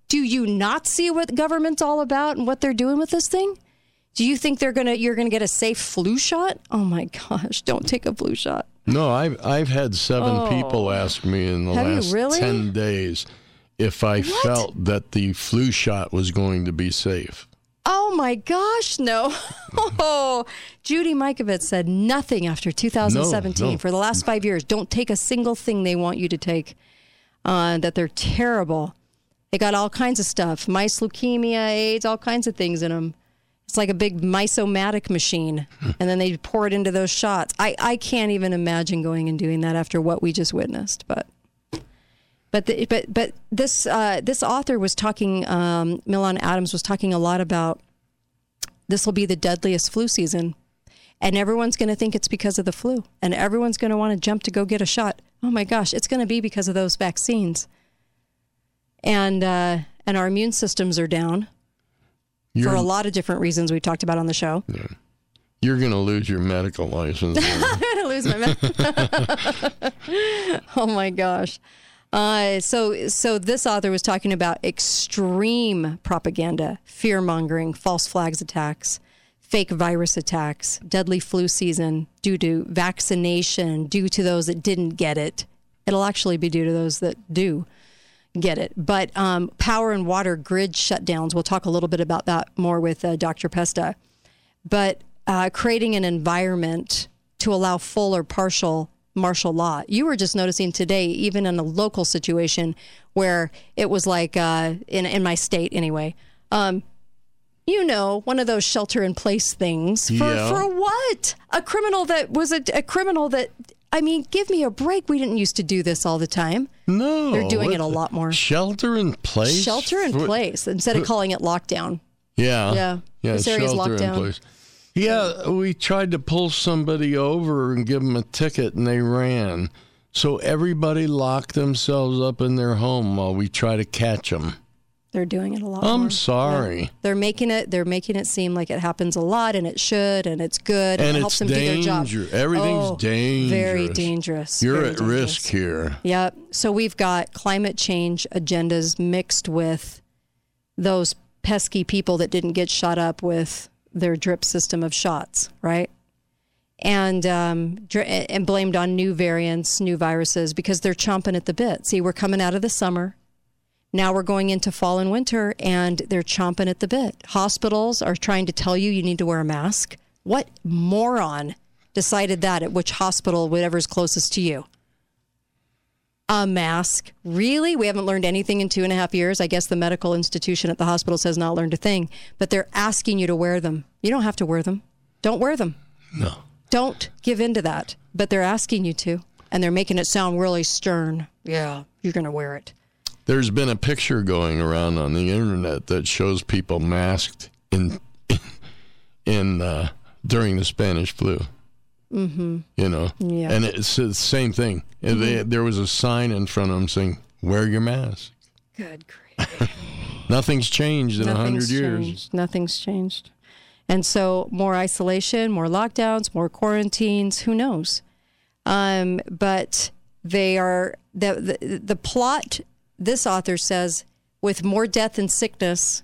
Speaker 1: Do you not see what the government's all about and what they're doing with this thing? Do you think they're gonna you're gonna get a safe flu shot? Oh my gosh, don't take a flu shot.
Speaker 9: No, I've I've had seven
Speaker 1: Oh.
Speaker 9: people ask me in the
Speaker 1: Have
Speaker 9: last
Speaker 1: really?
Speaker 9: ten days if I felt that the flu shot was going to be safe.
Speaker 1: Oh my gosh, no. Oh, Judy Mikovits said nothing after 2017
Speaker 9: No, no.
Speaker 1: for the last five years. Don't take a single thing they want you to take. Uh, that they're terrible. They got all kinds of stuff: mice, leukemia, AIDS, all kinds of things in them. It's like a big mysomatic machine, and then they pour it into those shots. I, I can't even imagine going and doing that after what we just witnessed. But but the, but but this uh, this author was talking. Um, Milan Adams was talking a lot about this will be the deadliest flu season, and everyone's going to think it's because of the flu, and everyone's going to want to jump to go get a shot. Oh my gosh, it's going to be because of those vaccines, and uh, and our immune systems are down for
Speaker 9: You're-
Speaker 1: a lot of different reasons we talked about on the show.
Speaker 9: You're going to lose your medical license.
Speaker 1: I'm gonna lose my mouth. oh my gosh. Uh, so, so this author was talking about extreme propaganda, fear mongering, false flags attacks, fake virus attacks, deadly flu season due to vaccination, due to those that didn't get it. It'll actually be due to those that do get it. But um, power and water grid shutdowns. We'll talk a little bit about that more with uh, Dr. Pesta. But uh, creating an environment to allow full or partial martial law. You were just noticing today, even in a local situation where it was like uh, in in my state anyway. Um, you know, one of those shelter in place things for
Speaker 9: Yeah.
Speaker 1: for what? A criminal that was a, a criminal that. I mean, give me a break. We didn't used to do this all the time.
Speaker 9: No,
Speaker 1: They're doing it a lot more.
Speaker 9: Shelter in place.
Speaker 1: Shelter in
Speaker 9: For-
Speaker 1: place instead of calling it lockdown.
Speaker 9: Yeah.
Speaker 1: Yeah.
Speaker 9: Yeah.
Speaker 1: This area's locked down.
Speaker 9: place. Yeah, we tried to pull somebody over and give them a ticket, and they ran. So everybody locked themselves up in their home while we try to catch them.
Speaker 1: They're doing it a lot.
Speaker 9: I'm
Speaker 1: more.
Speaker 9: sorry.
Speaker 1: They're making it. They're making it seem like it happens a lot, and it should, and it's good, and,
Speaker 9: And
Speaker 1: it helps them do their job.
Speaker 9: everything's
Speaker 1: Oh,
Speaker 9: dangerous.
Speaker 1: Very dangerous.
Speaker 9: You're
Speaker 1: very
Speaker 9: at
Speaker 1: dangerous.
Speaker 9: risk here.
Speaker 1: Yep. So we've got climate change agendas mixed with those pesky people that didn't get shot up with their drip system of shots, right? And um, and blamed on new variants, new viruses, because they're chomping at the bit. See, we're coming out of the summer. Now we're going into fall and winter, and they're chomping at the bit. Hospitals are trying to tell you you need to wear a mask. What moron decided that at which hospital, whatever's closest to you? A mask? Really? We haven't learned anything in two and a half years. I guess the medical institution at the hospital says not learned a thing, but they're asking you to wear them. You don't have to wear them. Don't wear them.
Speaker 9: No.
Speaker 1: Don't give in to that, but they're asking you to, and they're making it sound really stern. Yeah, you're going to wear it.
Speaker 9: There's been a picture going around on the internet that shows people masked in in uh, during the Spanish flu.
Speaker 1: Mm-hmm.
Speaker 9: You know,
Speaker 1: Yeah.
Speaker 9: and it's the same thing. And They, there was a sign in front of them saying, "Wear your mask."
Speaker 1: Good grief!
Speaker 9: Nothing's changed in a hundred years.
Speaker 1: Nothing's changed. And so more isolation, more lockdowns, more quarantines, who knows? Um, but they are the, the the plot this author says with more death and sickness,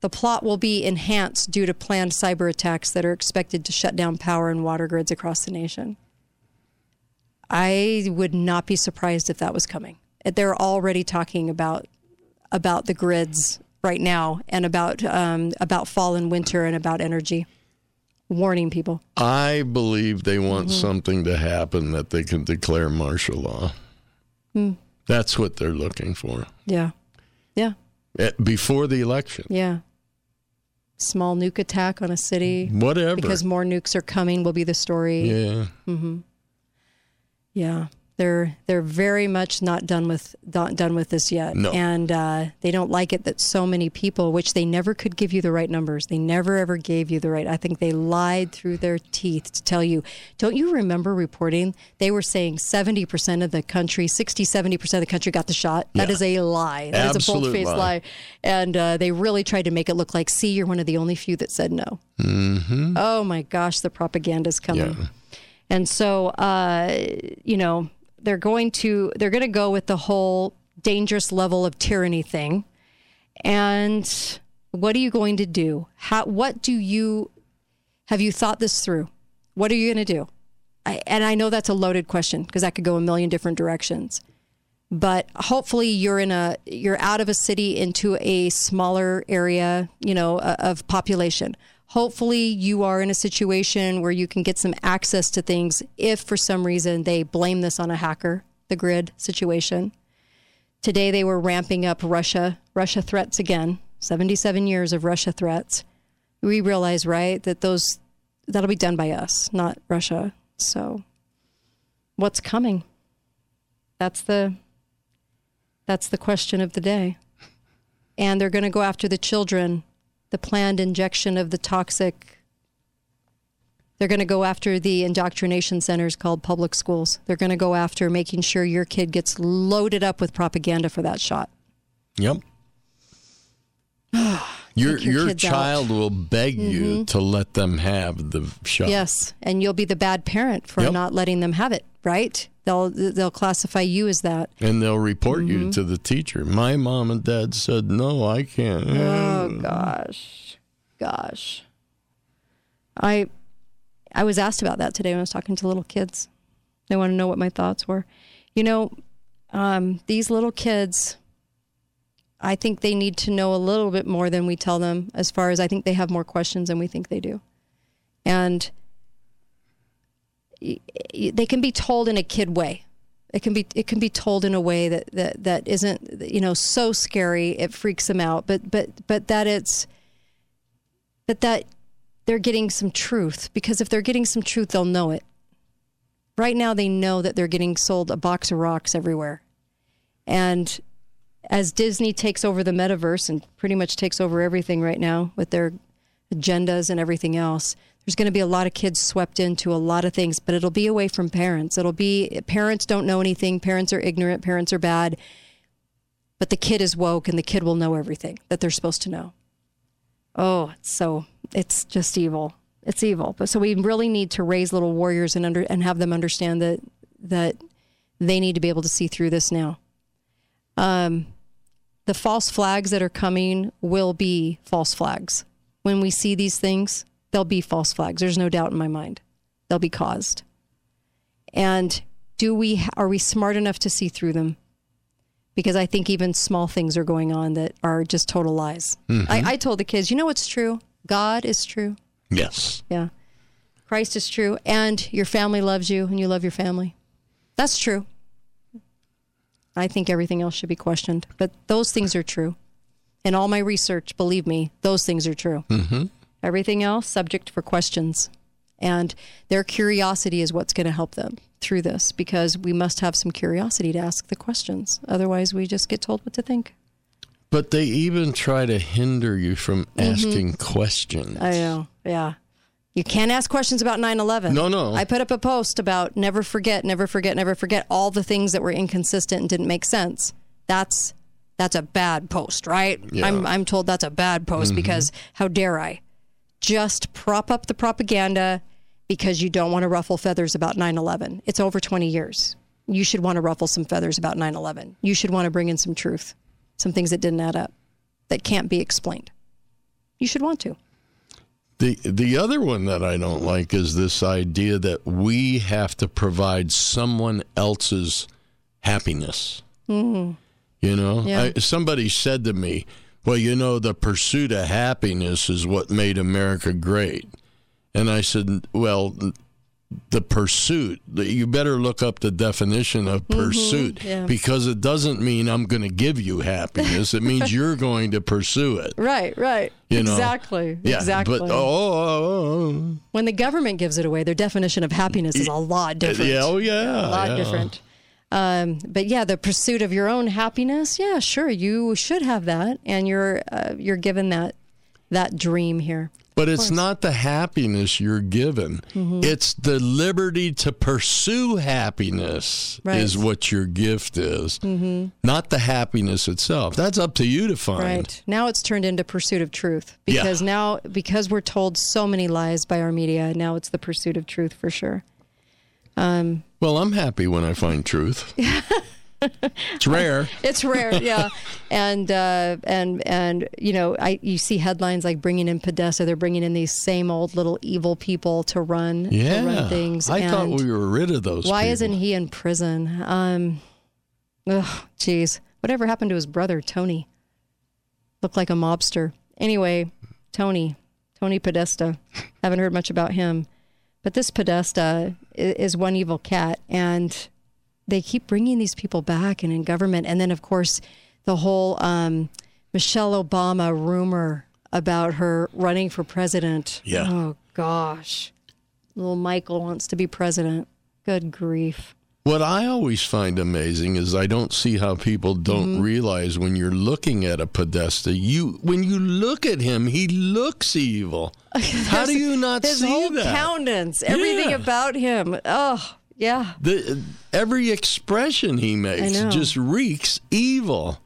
Speaker 1: the plot will be enhanced due to planned cyber attacks that are expected to shut down power and water grids across the nation. I would not be surprised if that was coming. They're already talking about about the grids right now and about um, about fall and winter and about energy, warning people.
Speaker 9: I believe they want
Speaker 1: Mhm.
Speaker 9: something to happen that they can declare martial law.
Speaker 1: Hmm.
Speaker 9: That's what they're looking for
Speaker 1: Yeah, yeah,
Speaker 9: Eh, before the election.
Speaker 1: yeah. Small nuke attack on a city,
Speaker 9: Whatever.
Speaker 1: because more nukes are coming. Will be the story.
Speaker 9: Yeah.
Speaker 1: Mm hmm Yeah. They're they're very much not done with not done with this yet,
Speaker 9: No.
Speaker 1: and uh, they don't like it that so many people, which they never could give you the right numbers. They never ever gave you the right. I think they lied through their teeth to tell you. Don't you remember reporting? They were saying seventy percent of the country, 60 70 percent of the country got the shot. That
Speaker 9: Yeah.
Speaker 1: is a lie. That is a
Speaker 9: Absolute
Speaker 1: bold faced
Speaker 9: lie.
Speaker 1: lie, and uh, they really tried to make it look like, see, you're one of the only few that said no.
Speaker 9: Mm-hmm.
Speaker 1: Oh my gosh, the propaganda's coming.
Speaker 9: Yeah.
Speaker 1: And so, uh, you know, they're going to they're going to go with the whole dangerous level of tyranny thing. And what are you going to do? How what do you have you thought this through? What are you going to do? I, and I know that's a loaded question because that could go a million different directions. But hopefully you're in a you're out of a city into a smaller area, you know, of population. Hopefully you are in a situation where you can get some access to things if for some reason they blame this on a hacker, the grid situation. Today they were ramping up Russia, Russia threats again. 77 years of Russia threats. We realize, right, that those that'll be done by us, not Russia. So what's coming? That's the that's the question of the day. And they're going to go after the children, the planned injection of the toxic. They're going to go after the indoctrination centers called public schools. They're going to go after making sure your kid gets loaded up with propaganda for that shot.
Speaker 9: Yep. Your
Speaker 1: your
Speaker 9: your
Speaker 1: kids out.
Speaker 9: child will beg you
Speaker 1: Mhm.
Speaker 9: to let them have the shot.
Speaker 1: Yes, and you'll be the bad parent for
Speaker 9: Yep.
Speaker 1: not letting them have it, right? They'll they'll classify you as that.
Speaker 9: And they'll report
Speaker 1: Mm-hmm.
Speaker 9: you to the teacher. My mom and dad said no, I can't.
Speaker 1: Oh gosh, gosh. I I was asked about that today when I was talking to little kids. They want to know what my thoughts were. You know, um, these little kids. I think they need to know a little bit more than we tell them. As far as I think they have more questions than we think they do, and they can be told in a kid way. It can be it can be told in a way that that that isn't you know so scary it freaks them out, but but but that it's but that they're getting some truth because if they're getting some truth, they'll know it. Right now, they know that they're getting sold a box of rocks everywhere, and as Disney takes over the metaverse and pretty much takes over everything right now with their agendas and everything else, there's going to be a lot of kids swept into a lot of things, but it'll be away from parents. It'll be parents don't know anything, parents are ignorant, parents are bad, but the kid is woke and the kid will know everything that they're supposed to know. Oh, so it's just evil. It's evil. But so we really need to raise little warriors and under and have them understand that that they need to be able to see through this now. Um, the false flags that are coming will be false flags. When we see these things, they'll be false flags. There's no doubt in my mind. They'll be caused. And do we are we smart enough to see through them? Because I think even small things are going on that are just total lies.
Speaker 9: Mhm.
Speaker 1: I, I told the kids, you know what's true? God is true.
Speaker 9: Yes.
Speaker 1: Yeah. Christ is true. And your family loves you and you love your family. That's true. I think everything else should be questioned. But those things are true. In all my research, believe me, those things are true.
Speaker 9: Mm-hmm.
Speaker 1: Everything else, subject for questions. And their curiosity is what's going to help them through this because we must have some curiosity to ask the questions. Otherwise, we just get told what to think.
Speaker 9: But they even try to hinder you from
Speaker 1: Mhm.
Speaker 9: asking questions.
Speaker 1: I know. Yeah. You can't ask questions about 9 11.
Speaker 9: No, no.
Speaker 1: I put up a post about never forget, never forget, never forget all the things that were inconsistent and didn't make sense. That's that's a bad post, right?
Speaker 24: Yeah.
Speaker 1: I'm I'm told that's a bad post
Speaker 24: Mhm.
Speaker 1: because how dare I? Just prop up the propaganda because you don't want to ruffle feathers about 9/11. It's over 20 years. You should want to ruffle some feathers about 9/11. You should want to bring in some truth, some things that didn't add up, that can't be explained. You should want to.
Speaker 9: The the other one that I don't like is this idea that we have to provide someone else's happiness.
Speaker 1: Mm.
Speaker 9: You know,
Speaker 1: Yeah.
Speaker 9: I, somebody said to me, "Well, you know, the pursuit of happiness is what made America great." And I said, "Well, the pursuit. You better look up the definition of mm-hmm, pursuit
Speaker 1: yeah.
Speaker 9: because it doesn't mean I'm going to give you happiness. It means you're going to pursue it."
Speaker 1: Right, right.
Speaker 9: You know?
Speaker 1: exactly.
Speaker 9: Yeah,
Speaker 1: exactly.
Speaker 9: but oh, oh, oh,
Speaker 1: when the government gives it away, their definition of happiness is a lot different.
Speaker 9: Yeah, oh, yeah,
Speaker 1: a lot
Speaker 9: yeah.
Speaker 1: different. Um, but yeah, the pursuit of your own happiness. Yeah, sure, you should have that, and you're uh, you're given that that dream here.
Speaker 9: But it's not the happiness you're given.
Speaker 1: Mhm.
Speaker 9: It's the liberty to pursue happiness
Speaker 1: Right.
Speaker 9: is what your gift is,
Speaker 1: hmm
Speaker 9: not the happiness itself. That's up to you to find.
Speaker 1: Right now, it's turned into pursuit of truth
Speaker 9: Yeah.
Speaker 1: because now because we're told so many lies by our media. Now it's the pursuit of truth for sure. Um,
Speaker 9: Well, I'm happy when I find truth. it's rare.
Speaker 1: It's rare, yeah. and uh, and and you know, I you see headlines like bringing in Podesta. They're bringing in these same old little evil people to run to run things.
Speaker 9: I thought we were rid of those
Speaker 1: Why
Speaker 9: people.
Speaker 1: isn't he in prison? Um, ugh, jeez, whatever happened to his brother Tony? Looked like a mobster. Anyway, Tony, Tony Podesta. Haven't heard much about him, but this Podesta is one evil cat, and they keep bringing these people back and in government. And then, of course, the whole um, Michelle Obama rumor about her running for president.
Speaker 9: Yeah.
Speaker 1: Oh, gosh. Little Michael wants to be president. Good grief.
Speaker 9: What I always find amazing is I don't see how people don't
Speaker 1: Mm-hmm.
Speaker 9: realize when you're looking at a Podesta, you when you look at him, he looks evil. How do you not
Speaker 1: His
Speaker 9: see
Speaker 1: whole
Speaker 9: that?
Speaker 1: countenance, everything
Speaker 9: Yeah.
Speaker 1: about him. Oh, yeah.
Speaker 9: The, every expression he makes just reeks evil.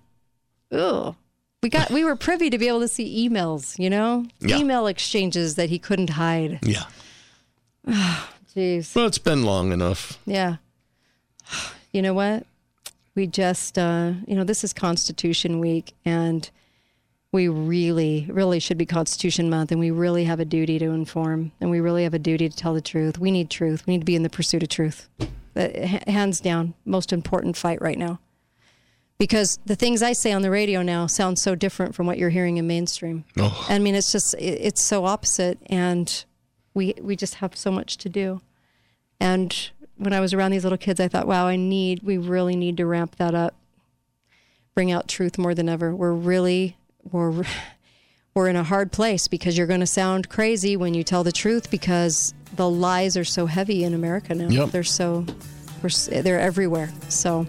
Speaker 1: Ugh. We got we were privy to be able to see emails, you know?
Speaker 9: Yeah.
Speaker 1: Email exchanges that he couldn't hide.
Speaker 9: Yeah.
Speaker 1: Jeez.
Speaker 9: Well, it's been long enough.
Speaker 1: Yeah. You know what? We just, uh, you know, this is Constitution Week, and we really, really should be Constitution Month, and we really have a duty to inform, and we really have a duty to tell the truth. We need truth. We need to be in the pursuit of truth. Uh, hands down, most important fight right now. Because the things I say on the radio now sound so different from what you're hearing in mainstream.
Speaker 9: Oh.
Speaker 1: I mean, it's just, it- it's so opposite, and we we just have so much to do. And when I was around these little kids, I thought, wow, I need, we really need to ramp that up, bring out truth more than ever. We're really, we're, we're in a hard place because you're going to sound crazy when you tell the truth because the lies are so heavy in America now.
Speaker 9: Yep.
Speaker 1: They're so, we're, they're everywhere. So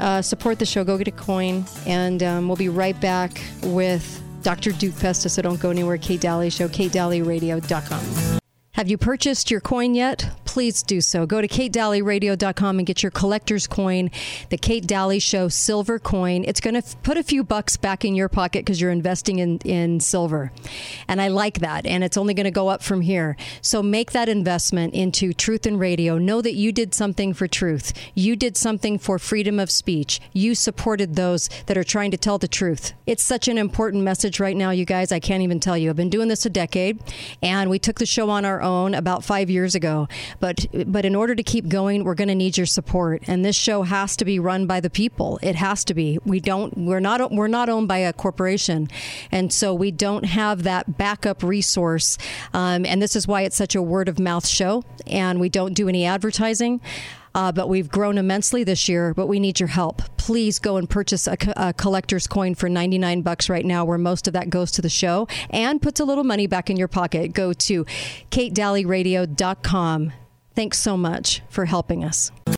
Speaker 1: uh, support the show. Go get a coin, and um, we'll be right back with Dr. Duke Pesta. So don't go anywhere. Kate Dalley Show, KateDalleyRadio.com. Have you purchased your coin yet? Please do so. Go to katedalleyradio.com and get your collector's coin, the Kate Dalley Show silver coin. It's going to f- put a few bucks back in your pocket because you're investing in, in silver. And I like that. And it's only going to go up from here. So make that investment into truth and radio. Know that you did something for truth. You did something for freedom of speech. You supported those that are trying to tell the truth. It's such an important message right now, you guys. I can't even tell you. I've been doing this a decade, and we took the show on our own about five years ago. But but in order to keep going, we're going to need your support. And this show has to be run by the people. It has to be. We don't. We're not. We're not owned by a corporation, and so we don't have that backup resource. Um, and this is why it's such a word of mouth show. And we don't do any advertising. Uh, but we've grown immensely this year. But we need your help. Please go and purchase a, a collector's coin for 99 bucks right now, where most of that goes to the show and puts a little money back in your pocket. Go to katedalleyradio.com. Thanks so much for helping us.